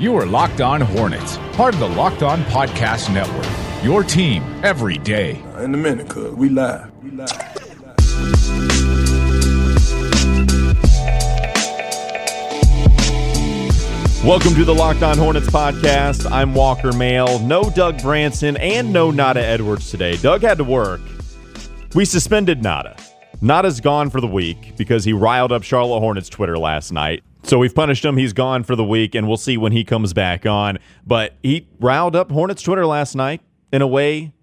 You are Locked On Hornets, part of the Locked On Podcast Network. Your team every day. Uh, in a minute, cuz we live. We live. Welcome to the Locked On Hornets podcast. I'm Walker Mail. No Doug Branson and no Nada Edwards today. Doug had to work. We suspended Nada. Nada's gone for the week because he riled up Charlotte Hornets Twitter last night. So we've punished him. He's gone for the week, and we'll see when he comes back on. But he riled up Hornets Twitter last night in a way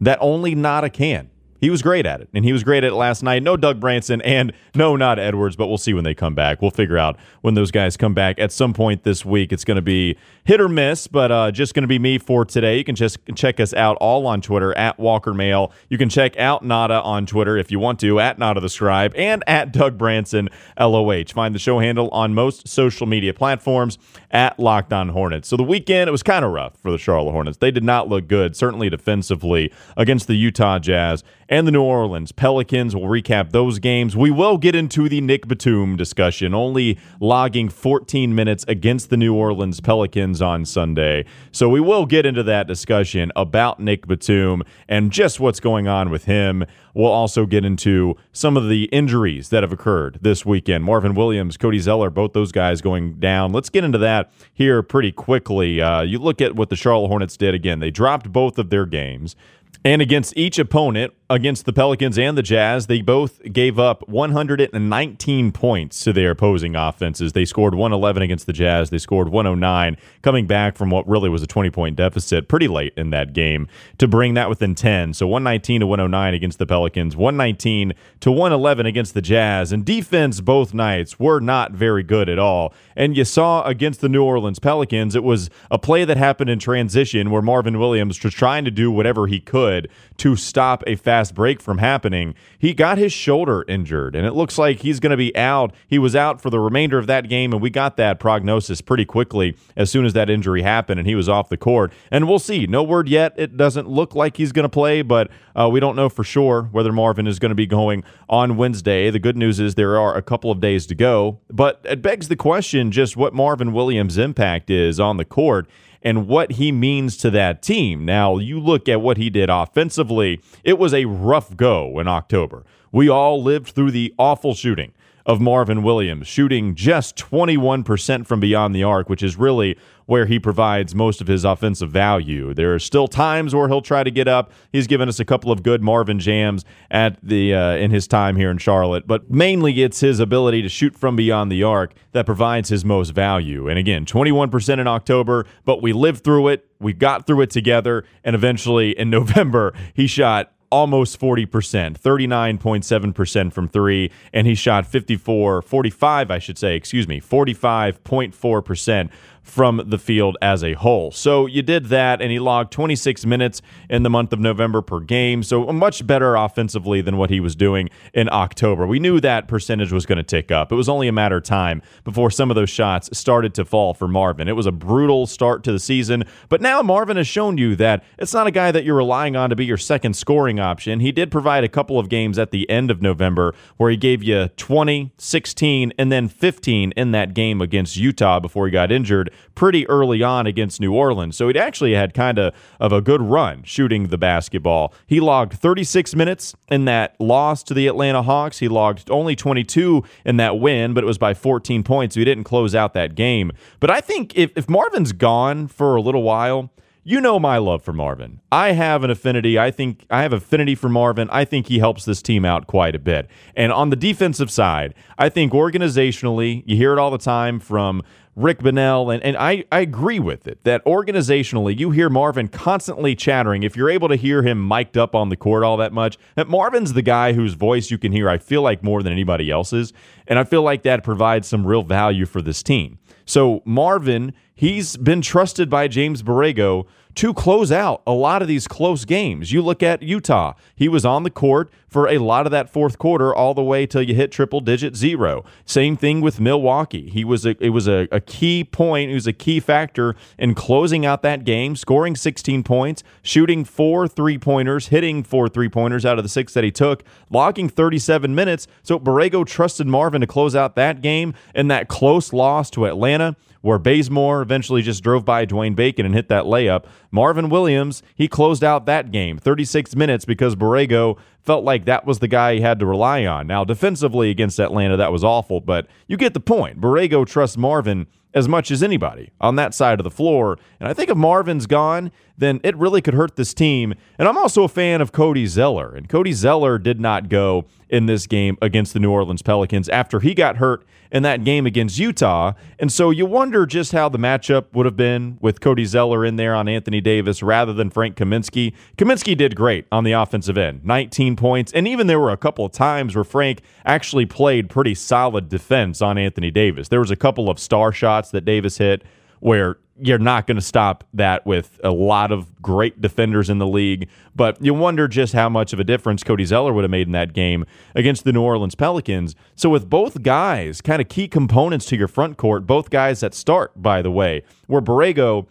that only Nada can. He was great at it, and he was great at it last night. No Doug Branson and no not Edwards, but we'll see when they come back. We'll figure out when those guys come back at some point this week. It's going to be hit or miss, but uh, just going to be me for today. You can just check us out all on Twitter at Walker Mail. You can check out Nada on Twitter if you want to at Nada the Scribe and at Doug Branson LOH. Find the show handle on most social media platforms at Locked On Hornets. So the weekend it was kind of rough for the Charlotte Hornets. They did not look good, certainly defensively against the Utah Jazz and the New Orleans Pelicans. We'll recap those games. We will get into the Nick Batum discussion, only logging 14 minutes against the New Orleans Pelicans on Sunday. So we will get into that discussion about Nick Batum and just what's going on with him. We'll also get into some of the injuries that have occurred this weekend. Marvin Williams, Cody Zeller, both those guys going down. Let's get into that here pretty quickly. Uh, you look at what the Charlotte Hornets did again. They dropped both of their games. And against each opponent, against the Pelicans and the Jazz, they both gave up 119 points to their opposing offenses. They scored 111 against the Jazz. They scored 109, coming back from what really was a 20 point deficit pretty late in that game to bring that within 10. So 119 to 109 against the Pelicans, 119 to 111 against the Jazz. And defense both nights were not very good at all. And you saw against the New Orleans Pelicans, it was a play that happened in transition where Marvin Williams was trying to do whatever he could to stop a fast break from happening. He got his shoulder injured, and it looks like he's going to be out. He was out for the remainder of that game, and we got that prognosis pretty quickly as soon as that injury happened, and he was off the court. And we'll see. No word yet. It doesn't look like he's going to play, but uh, we don't know for sure whether Marvin is going to be going on Wednesday. The good news is there are a couple of days to go, but it begs the question just what Marvin Williams' impact is on the court and what he means to that team. Now, you look at what he did offensively, it was a rough go in October. We all lived through the awful shooting of Marvin Williams, shooting just 21% from beyond the arc, which is really where he provides most of his offensive value. There are still times where he'll try to get up. He's given us a couple of good Marvin jams at the uh, in his time here in Charlotte, but mainly it's his ability to shoot from beyond the arc that provides his most value. And again, 21% in October, but we lived through it. We got through it together, and eventually in November, he shot almost 40%, 39.7% from three, and he shot 54, 45, I should say, excuse me, 45.4% from the field as a whole. So you did that, and he logged 26 minutes in the month of November per game. So much better offensively than what he was doing in October. We knew that percentage was going to tick up. It was only a matter of time before some of those shots started to fall for Marvin. It was a brutal start to the season, but now Marvin has shown you that it's not a guy that you're relying on to be your second scoring option. He did provide a couple of games at the end of November where he gave you 20, 16, and then 15 in that game against Utah before he got injured pretty early on against New Orleans. So he'd actually had kind of of a good run shooting the basketball. He logged 36 minutes in that loss to the Atlanta Hawks. He logged only 22 in that win, but it was by 14 points. So he didn't close out that game. But I think if, if Marvin's gone for a little while, you know my love for Marvin. I have an affinity. I think I have affinity for Marvin. I think he helps this team out quite a bit. And on the defensive side, I think organizationally, you hear it all the time from Rick Bonnell, and, and I, I agree with it that organizationally, you hear Marvin constantly chattering. If you're able to hear him mic'd up on the court all that much, that Marvin's the guy whose voice you can hear, I feel like, more than anybody else's. And I feel like that provides some real value for this team. So, Marvin, he's been trusted by James Borrego to close out a lot of these close games. You look at Utah, he was on the court for a lot of that fourth quarter all the way till you hit triple digit zero. Same thing with Milwaukee. He was a it was a, a key point, it was a key factor in closing out that game, scoring 16 points, shooting four three pointers, hitting four three pointers out of the six that he took, logging 37 minutes. So Borrego trusted Marvin to close out that game and that close loss to Atlanta where Bazemore eventually just drove by Dwayne Bacon and hit that layup. Marvin Williams, he closed out that game, 36 minutes, because Borrego felt like that was the guy he had to rely on. Now, defensively against Atlanta, that was awful, but you get the point. Borrego trusts Marvin as much as anybody on that side of the floor. And I think if Marvin's gone, then it really could hurt this team. And I'm also a fan of Cody Zeller. And Cody Zeller did not go in this game against the New Orleans Pelicans after he got hurt in that game against Utah. And so you wonder just how the matchup would have been with Cody Zeller in there on Anthony Davis rather than Frank Kaminsky. Kaminsky did great on the offensive end, 19 points. And even there were a couple of times where Frank actually played pretty solid defense on Anthony Davis. There was a couple of star shots that Davis hit where you're not going to stop that with a lot of great defenders in the league. But you wonder just how much of a difference Cody Zeller would have made in that game against the New Orleans Pelicans. So, with both guys, kind of key components to your front court, both guys that start, by the way, where Borrego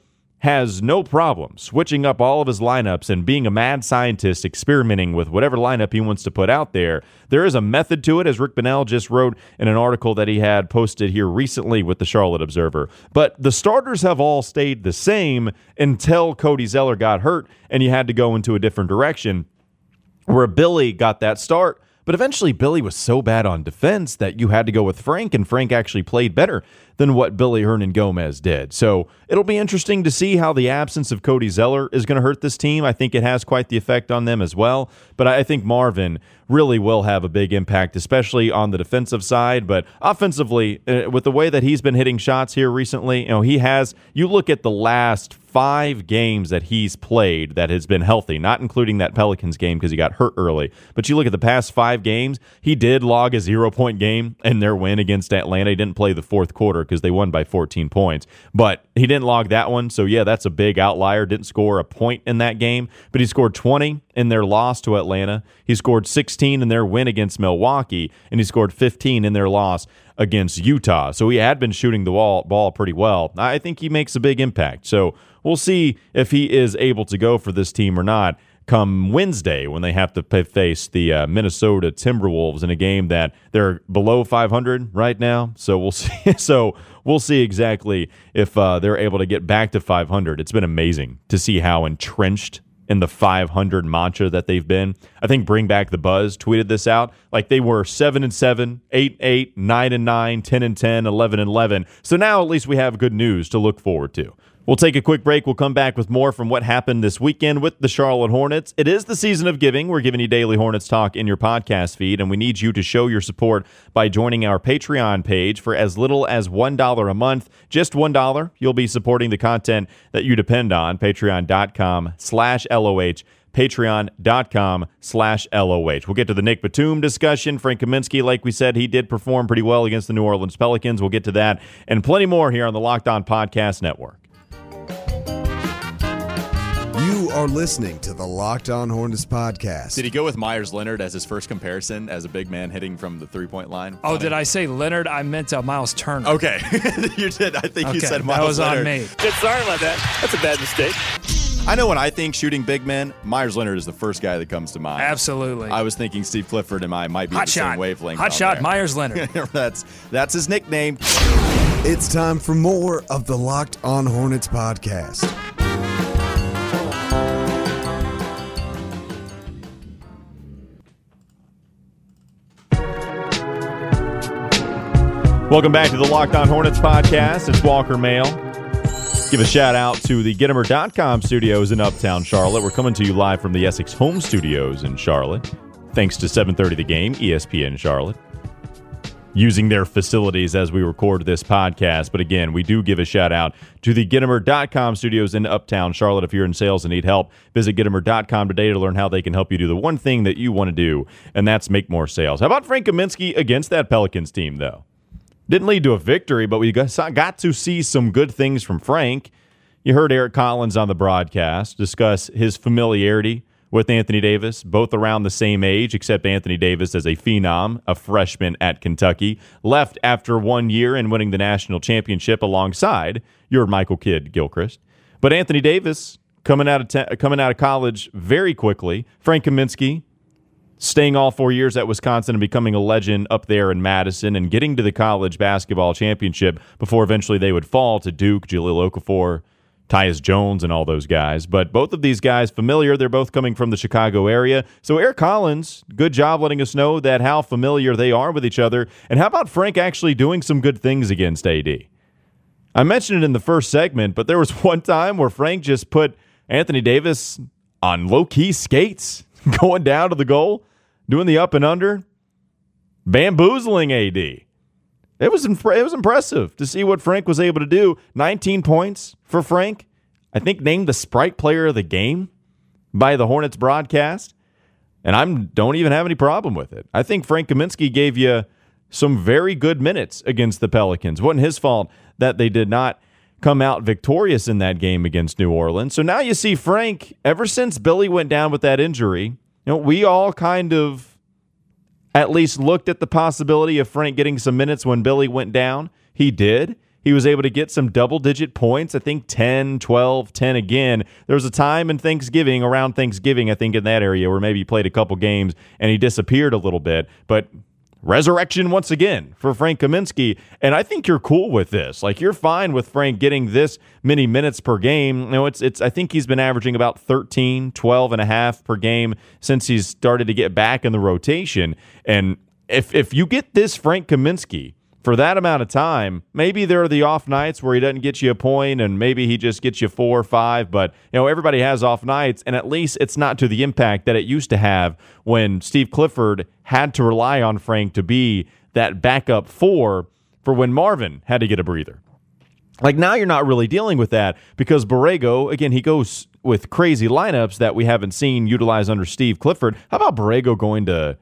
has no problem switching up all of his lineups and being a mad scientist experimenting with whatever lineup he wants to put out there. There is a method to it, as Rick Bonnell just wrote in an article that he had posted here recently with the Charlotte Observer. But the starters have all stayed the same until Cody Zeller got hurt and you had to go into a different direction. Where Willy got that start, but eventually, Willy was so bad on defense that you had to go with Frank, and Frank actually played better than what Willy Hernangomez did. So it'll be interesting to see how the absence of Cody Zeller is going to hurt this team. I think it has quite the effect on them as well. But I think Marvin really will have a big impact, especially on the defensive side. But offensively, uh, with the way that he's been hitting shots here recently, you know, he has, you look at the last five games that he's played that has been healthy, not including that Pelicans game because he got hurt early. But you look at the past five games, he did log a zero point game in their win against Atlanta. He didn't play the fourth quarter because they won by 14 points. But he didn't log that one. So, yeah, that's a big outlier. Didn't score a point in that game, but he scored 20 in their loss to Atlanta. He scored 16 in their win against Milwaukee, and he scored 15 in their loss against Utah. So he had been shooting the ball, pretty well. I think he makes a big impact. So we'll see if he is able to go for this team or not come Wednesday when they have to face the uh, Minnesota Timberwolves in a game that they're below 500 right now. So we'll see. so we'll see exactly if uh, they're able to get back to 500. It's been amazing to see how entrenched in the 500 mantra that they've been. I think Bring Back the Buzz tweeted this out. Like they were 7 and 7, 8 and 8, 9 and 9, 10 and 10, 11 and 11. So now at least we have good news to look forward to. We'll take a quick break. We'll come back with more from what happened this weekend with the Charlotte Hornets. It is the season of giving. We're giving you daily Hornets talk in your podcast feed, and we need you to show your support by joining our Patreon page for as little as $1 a month. Just $1. You'll be supporting the content that you depend on. Patreon.com slash LOH patreon.com slash LOH. We'll get to the Nick Batum discussion. Frank Kaminsky, like we said, he did perform pretty well against the New Orleans Pelicans. We'll get to that and plenty more here on the Locked On Podcast Network. Are listening to the Locked On Hornets podcast. Did he go with Meyers Leonard as his first comparison as a big man hitting from the three point line? Oh, did I say Leonard? I meant uh, Miles Turner. Okay, you did. I think okay, you said Miles that was Leonard. on me. Good, sorry about that. That's a bad mistake. I know when I think shooting big men, Meyers Leonard is the first guy that comes to mind. Absolutely. I was thinking Steve Clifford and I might be Hot the shot. same wavelength. Hot shot, there. Meyers Leonard. that's that's his nickname. It's time for more of the Locked On Hornets podcast. Welcome back to the Locked On Hornets podcast. It's Walker Mail. Give a shout out to the Gitomer.com studios in Uptown Charlotte. We're coming to you live from the Essex Home Studios in Charlotte. Thanks to 730 The Game, ESPN Charlotte. Using their facilities as we record this podcast. But again, we do give a shout out to the Gitomer.com studios in Uptown Charlotte. If you're in sales and need help, visit Gitomer.com today to learn how they can help you do the one thing that you want to do, and that's make more sales. How about Frank Kaminsky against that Pelicans team, though? Didn't lead to a victory, but we got to see some good things from Frank. You heard Eric Collins on the broadcast discuss his familiarity with Anthony Davis, both around the same age, except Anthony Davis as a phenom, a freshman at Kentucky, left after one year and winning the national championship alongside your Michael Kidd Gilchrist. But Anthony Davis coming out of te- coming out of college very quickly. Frank Kaminsky staying all four years at Wisconsin and becoming a legend up there in Madison and getting to the college basketball championship before eventually they would fall to Duke, Jahlil Okafor, Tyus Jones, and all those guys. But both of these guys familiar. They're both coming from the Chicago area. So Eric Collins, good job letting us know that how familiar they are with each other. And how about Frank actually doing some good things against AD? I mentioned it in the first segment, but there was one time where Frank just put Anthony Davis on low key skates going down to the goal, doing the up and under, bamboozling AD. It was imp- it was impressive to see what Frank was able to do. 19 points for Frank. I think named the Sprite Player of the Game by the Hornets broadcast, and I don't even have any problem with it. I think Frank Kaminsky gave you some very good minutes against the Pelicans. wasn't his fault that they did not come out victorious in that game against New Orleans. So now you see Frank, ever since Billy went down with that injury, you know, we all kind of at least looked at the possibility of Frank getting some minutes when Billy went down. He did. He was able to get some double digit points, I think 10, 12, 10 again. There was a time in Thanksgiving, around Thanksgiving, I think in that area, where maybe he played a couple games and he disappeared a little bit. But resurrection once again for Frank Kaminsky. And I think you're cool with this. Like you're fine with Frank getting this many minutes per game. You know, it's it's I think he's been averaging about 13, 12 and a half per game since he's started to get back in the rotation. And if if you get this Frank Kaminsky for that amount of time, maybe there are the off nights where he doesn't get you a point and maybe he just gets you four or five, but you know, everybody has off nights and at least it's not to the impact that it used to have when Steve Clifford had to rely on Frank to be that backup four for when Marvin had to get a breather. Like now you're not really dealing with that because Borrego, again, he goes with crazy lineups that we haven't seen utilized under Steve Clifford. How about Borrego going to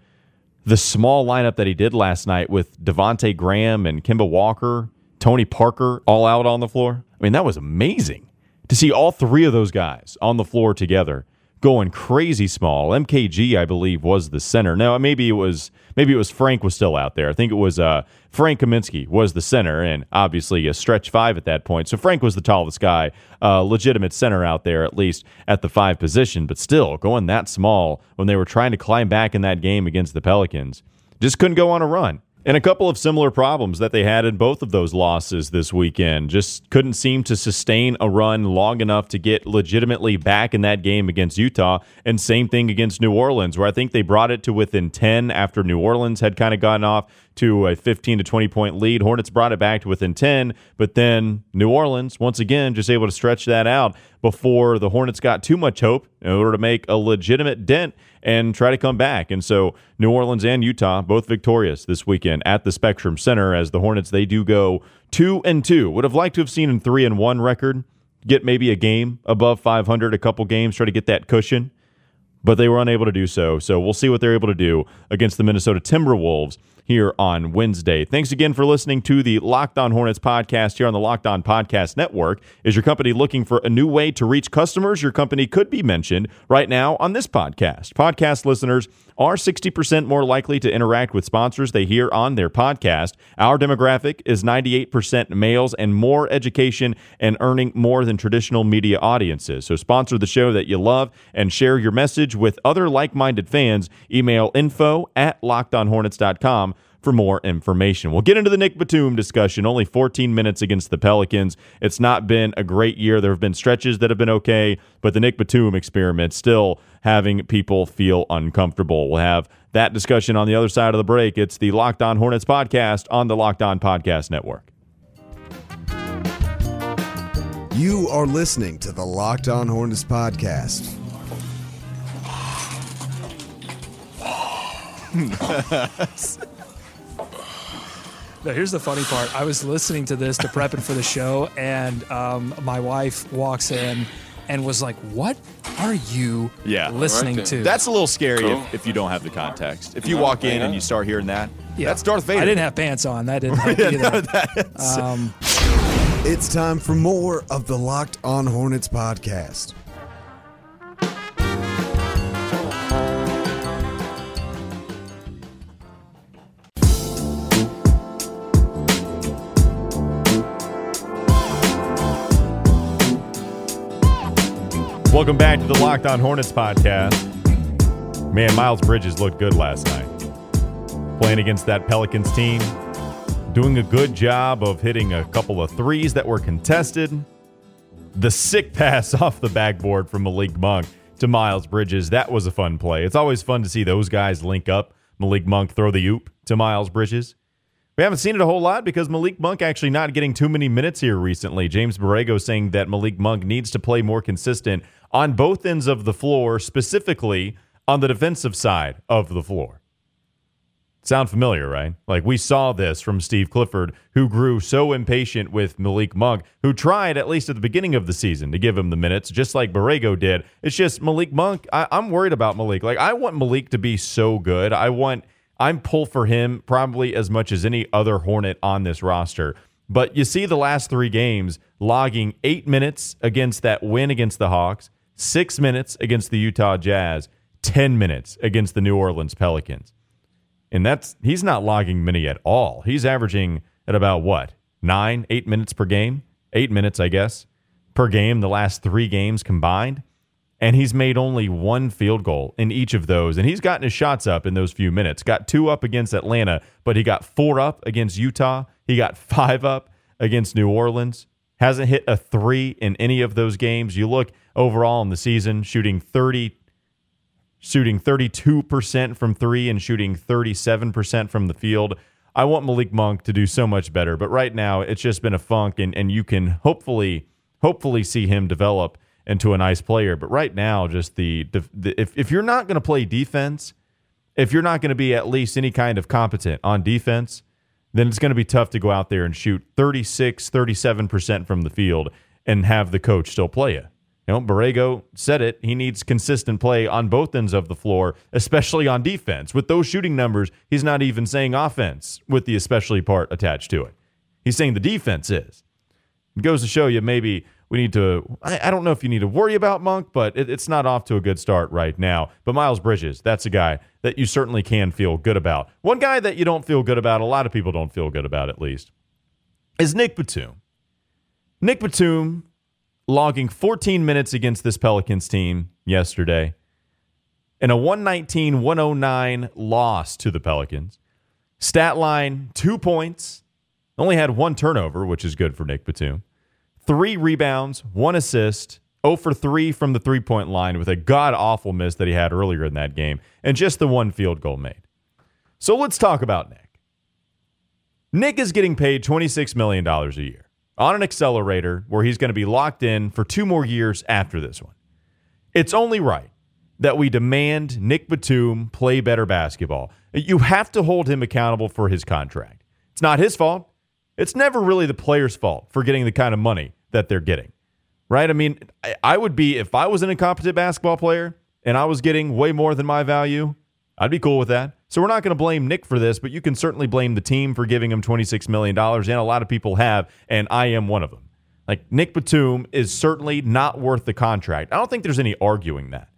the small lineup that he did last night with Devonte Graham and Kemba Walker, Tony Parker all out on the floor. I mean, that was amazing to see all three of those guys on the floor together going crazy small. MKG, I believe, was the center. Now maybe it was maybe it was Frank was still out there. I think it was uh, Frank Kaminsky was the center, and obviously a stretch five at that point. So Frank was the tallest guy, uh, legitimate center out there at least at the five position. But still, going that small when they were trying to climb back in that game against the Pelicans, just couldn't go on a run. And a couple of similar problems that they had in both of those losses this weekend. Just couldn't seem to sustain a run long enough to get legitimately back in that game against Utah. And same thing against New Orleans, where I think they brought it to within 10 after New Orleans had kind of gotten off to a 15 to 20 point lead. Hornets brought it back to within 10, but then New Orleans, once again, just able to stretch that out before the Hornets got too much hope in order to make a legitimate dent and try to come back. And so New Orleans and Utah both victorious this weekend at the Spectrum Center as the Hornets they do go 2 and 2. Would have liked to have seen a 3 and 1 record, get maybe a game above 500, a couple games try to get that cushion. But they were unable to do so. So we'll see what they're able to do against the Minnesota Timberwolves here on Wednesday. Thanks again for listening to the Locked On Hornets podcast here on the Locked On Podcast Network. Is your company looking for a new way to reach customers? Your company could be mentioned right now on this podcast. Podcast listeners are 60% more likely to interact with sponsors they hear on their podcast. Our demographic is 98% males and more education and earning more than traditional media audiences. So sponsor the show that you love and share your message with other like minded fans. Email info at lockedonhornets.com for more information. We'll get into the Nick Batum discussion. Only 14 minutes against the Pelicans. It's not been a great year. There have been stretches that have been okay, but the Nick Batum experiment still having people feel uncomfortable. We'll have that discussion on the other side of the break. It's the Locked On Hornets podcast on the Locked On Podcast Network. You are listening to the Locked On Hornets podcast. Now, here's the funny part. I was listening to this to prepping for the show, and um, my wife walks in and was like, "What are you Yeah. listening Right to?" That's a little scary Cool. if, if you don't have the context. If you walk in and you start hearing that, Yeah. that's Darth Vader. I didn't have pants on. That didn't help either. Um, It's time for more of the Locked On Hornets podcast. Welcome back to the Locked On Hornets podcast. Man, Miles Bridges looked good last night. Playing against that Pelicans team, doing a good job of hitting a couple of threes that were contested. The sick pass off the backboard from Malik Monk to Miles Bridges, that was a fun play. It's always fun to see those guys link up. Malik Monk throw the oop to Miles Bridges. We haven't seen it a whole lot because Malik Monk actually not getting too many minutes here recently. James Borrego saying that Malik Monk needs to play more consistent on both ends of the floor, specifically on the defensive side of the floor. Sound familiar, right? Like we saw this from Steve Clifford, who grew so impatient with Malik Monk, who tried, at least at the beginning of the season, to give him the minutes, just like Borrego did. It's just Malik Monk. I, I'm worried about Malik. Like, I want Malik to be so good. I want, I'm pull for him probably as much as any other Hornet on this roster. But you see the last three games logging eight minutes against that win against the Hawks, six minutes against the Utah Jazz, 10 minutes against the New Orleans Pelicans. And that's he's not logging many at all. He's averaging at about what? Nine, eight minutes per game? Eight minutes, I guess, per game the last three games combined. And he's made only one field goal in each of those. And he's gotten his shots up in those few minutes. Got two up against Atlanta, but he got four up against Utah. He got five up against New Orleans. Hasn't hit a three in any of those games. You look overall in the season, shooting 30 shooting 32% from three and shooting 37% from the field. I want Malik Monk to do so much better, but right now it's just been a funk, and, and you can hopefully hopefully see him develop into a nice player. But right now, just the, the, the if if you're not going to play defense, if you're not going to be at least any kind of competent on defense, then it's going to be tough to go out there and shoot 36, 37% from the field and have the coach still play you. You know, Borrego said it. He needs consistent play on both ends of the floor, especially on defense. With those shooting numbers, he's not even saying offense with the especially part attached to it. He's saying the defense is. It goes to show you maybe we need to, I, I don't know if you need to worry about Monk, but it, it's not off to a good start right now. But Miles Bridges, that's a guy that you certainly can feel good about. One guy that you don't feel good about, a lot of people don't feel good about at least, is Nick Batum. Nick Batum logging 14 minutes against this Pelicans team yesterday in a 119 109 loss to the Pelicans. Stat line two points, only had one turnover, which is good for Nick Batum. Three rebounds, one assist, 0 for 3 from the three point line with a god awful miss that he had earlier in that game, and just the one field goal made. So let's talk about Nick. Nick is getting paid $26 million a year on an accelerator where he's going to be locked in for two more years after this one. It's only right that we demand Nick Batum play better basketball. You have to hold him accountable for his contract. It's not his fault. It's never really the player's fault for getting the kind of money that they're getting, right? I mean, I would be, if I was an incompetent basketball player and I was getting way more than my value, I'd be cool with that. So we're not going to blame Nick for this, but you can certainly blame the team for giving him $26 million, and a lot of people have, and I am one of them. Like, Nick Batum is certainly not worth the contract. I don't think there's any arguing that.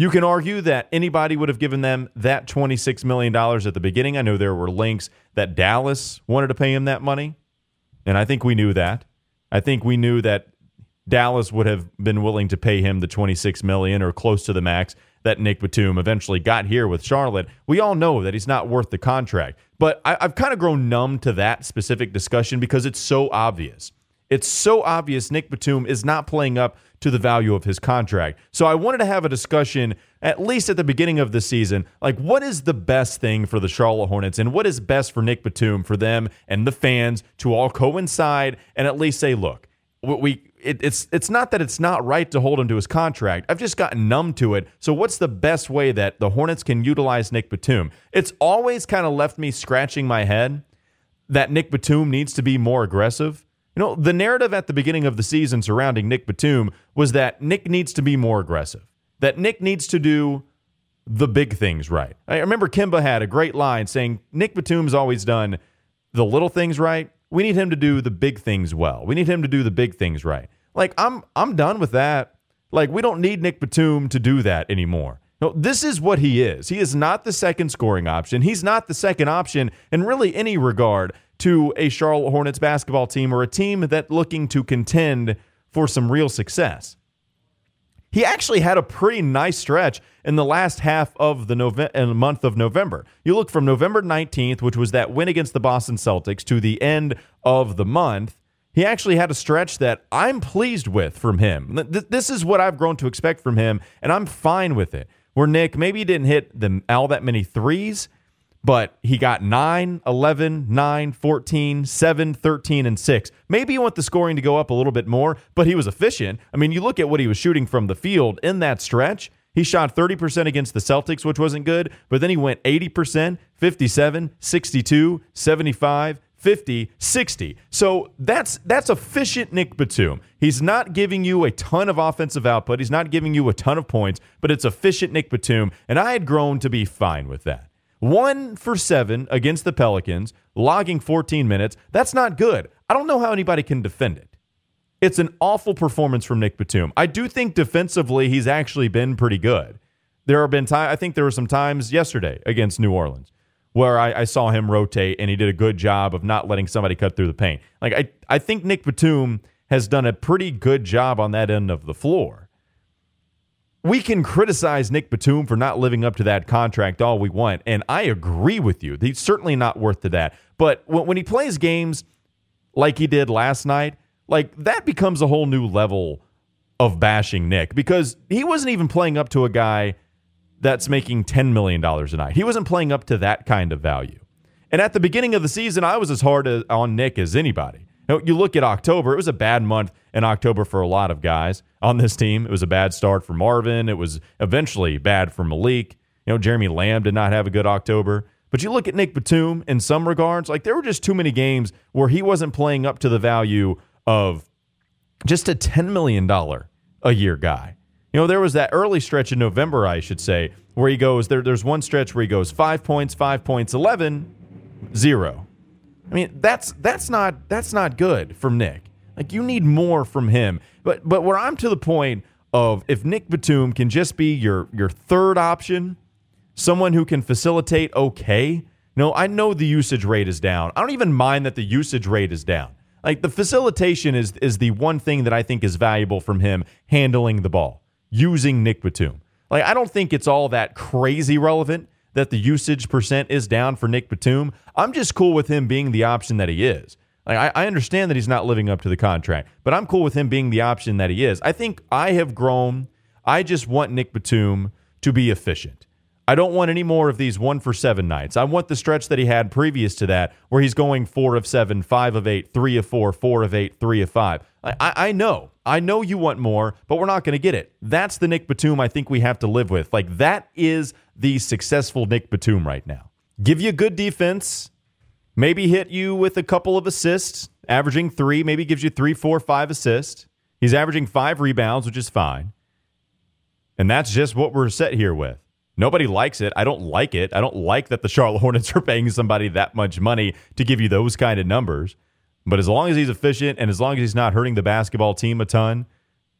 You can argue that anybody would have given them that $26 million at the beginning. I know there were links that Dallas wanted to pay him that money, and I think we knew that. I think we knew that Dallas would have been willing to pay him the 26 million or close to the max that Nick Batum eventually got here with Charlotte. We all know that he's not worth the contract, but I, have kind of grown numb to that specific discussion because it's so obvious. It's so obvious Nick Batum is not playing up to the value of his contract. So I wanted to have a discussion, at least at the beginning of the season, like what is the best thing for the Charlotte Hornets and what is best for Nick Batum for them and the fans to all coincide and at least say, look, we it, it's it's not that it's not right to hold him to his contract. I've just gotten numb to it. So what's the best way that the Hornets can utilize Nick Batum? It's always kind of left me scratching my head that Nick Batum needs to be more aggressive. You know, the narrative at the beginning of the season surrounding Nick Batum was that Nick needs to be more aggressive. That Nick needs to do the big things right. I remember Kemba had a great line saying Nick Batum's always done the little things right we need him to do the big things well. We need him to do the big things right. Like I'm I'm done with that. Like we don't need Nick Batum to do that anymore. No, this is what he is. He is not the second scoring option. He's not the second option in really any regard to a Charlotte Hornets basketball team or a team that looking to contend for some real success. He actually had a pretty nice stretch in the last half of the month of November. You look from November 19th, which was that win against the Boston Celtics, to the end of the month. He actually had a stretch that I'm pleased with from him. This is what I've grown to expect from him, and I'm fine with it. Where Nick, maybe didn't hit the, all that many threes, but he got 9, 11, 9, 14, 7, 13, and 6. Maybe you want the scoring to go up a little bit more, but he was efficient. I mean, you look at what he was shooting from the field in that stretch. He shot 30% against the Celtics, which wasn't good, but then he went 80%, 57, 62, 75, 50, 60. So that's that's efficient Nick Batum. He's not giving you a ton of offensive output. He's not giving you a ton of points, but it's efficient Nick Batum, and I had grown to be fine with that. One for seven against the Pelicans, logging 14 minutes. That's not good. I don't know how anybody can defend it. It's an awful performance from Nick Batum. I do think defensively he's actually been pretty good. There have been times, I think there were some times yesterday against New Orleans where I, I, saw him rotate and he did a good job of not letting somebody cut through the paint. Like I, I think Nick Batum has done a pretty good job on that end of the floor we can criticize Nick Batum for not living up to that contract all we want, and I agree with you. He's certainly not worth to that. But when he plays games like he did last night, like that becomes a whole new level of bashing Nick because he wasn't even playing up to a guy that's making $10 million a night. He wasn't playing up to that kind of value. And at the beginning of the season, I was as hard on Nick as anybody. You, look at October, it was a bad month in October for a lot of guys on this team. It was a bad start for Marvin. It was eventually bad for Malik. You know, Jeremy Lamb did not have a good October. But you look at Nick Batum in some regards, like there were just too many games where he wasn't playing up to the value of just a $10 million a year guy. You know, there was that early stretch in November, I should say, where he goes, there, there's one stretch where he goes five points, five points, 11, zero. I mean, that's that's not that's not good from Nick. Like you need more from him. But but where I'm to the point of if Nick Batum can just be your your third option, someone who can facilitate okay. No, I know the usage rate is down. I don't even mind that the usage rate is down. Like the facilitation is is the one thing that I think is valuable from him handling the ball, using Nick Batum. Like I don't think it's all that crazy relevant that the usage percent is down for Nick Batum. I'm just cool with him being the option that he is. Like I, I understand that he's not living up to the contract, but I'm cool with him being the option that he is. I think I have grown. I just want Nick Batum to be efficient. I don't want any more of these one for seven nights. I want the stretch that he had previous to that, where he's going four of seven, five of eight, three of four, four of eight, three of five. I, I know, I know you want more, but we're not going to get it. That's the Nick Batum I think we have to live with. Like that is the successful Nick Batum right now. Give you good defense, maybe hit you with a couple of assists, averaging three, maybe gives you three, four, five assists. He's averaging five rebounds, which is fine. And that's just what we're set here with. Nobody likes it. I don't like it. I don't like that the Charlotte Hornets are paying somebody that much money to give you those kind of numbers. But as long as he's efficient and as long as he's not hurting the basketball team a ton,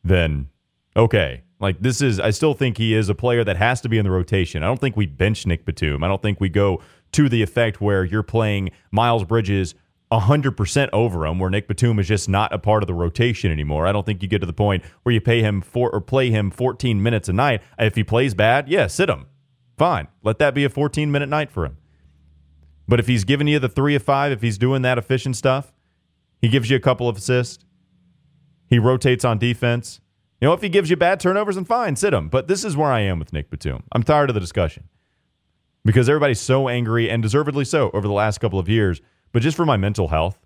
then okay. Like this is, I still think he is a player that has to be in the rotation. I don't think we bench Nick Batum. I don't think we go to the effect where you're playing Miles Bridges 100% over him, where Nick Batum is just not a part of the rotation anymore. I don't think you get to the point where you pay him for or play him 14 minutes a night. If he plays bad, yeah, sit him. Fine. Let that be a 14 minute night for him. But if he's giving you the three of five, if he's doing that efficient stuff, he gives you a couple of assists, he rotates on defense. You know, if he gives you bad turnovers, then fine, sit him. But this is where I am with Nick Batum. I'm tired of the discussion because everybody's so angry and deservedly so over the last couple of years but just for my mental health,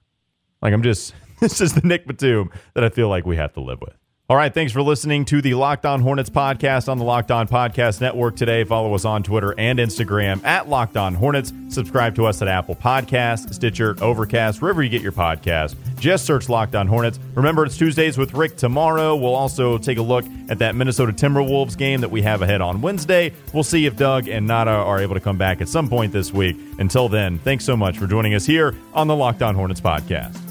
like I'm just this is the Nick Batum that I feel like we have to live with. All right, thanks for listening to the Locked On Hornets podcast on the Locked On Podcast Network today. Follow us on Twitter and Instagram at Locked On Hornets. Subscribe to us at Apple Podcasts, Stitcher, Overcast, wherever you get your podcast. Just search Locked On Hornets. Remember, it's Tuesdays with Rick tomorrow. We'll also take a look at that Minnesota Timberwolves game that we have ahead on Wednesday. We'll see if Doug and Nada are able to come back at some point this week. Until then, thanks so much for joining us here on the Locked On Hornets podcast.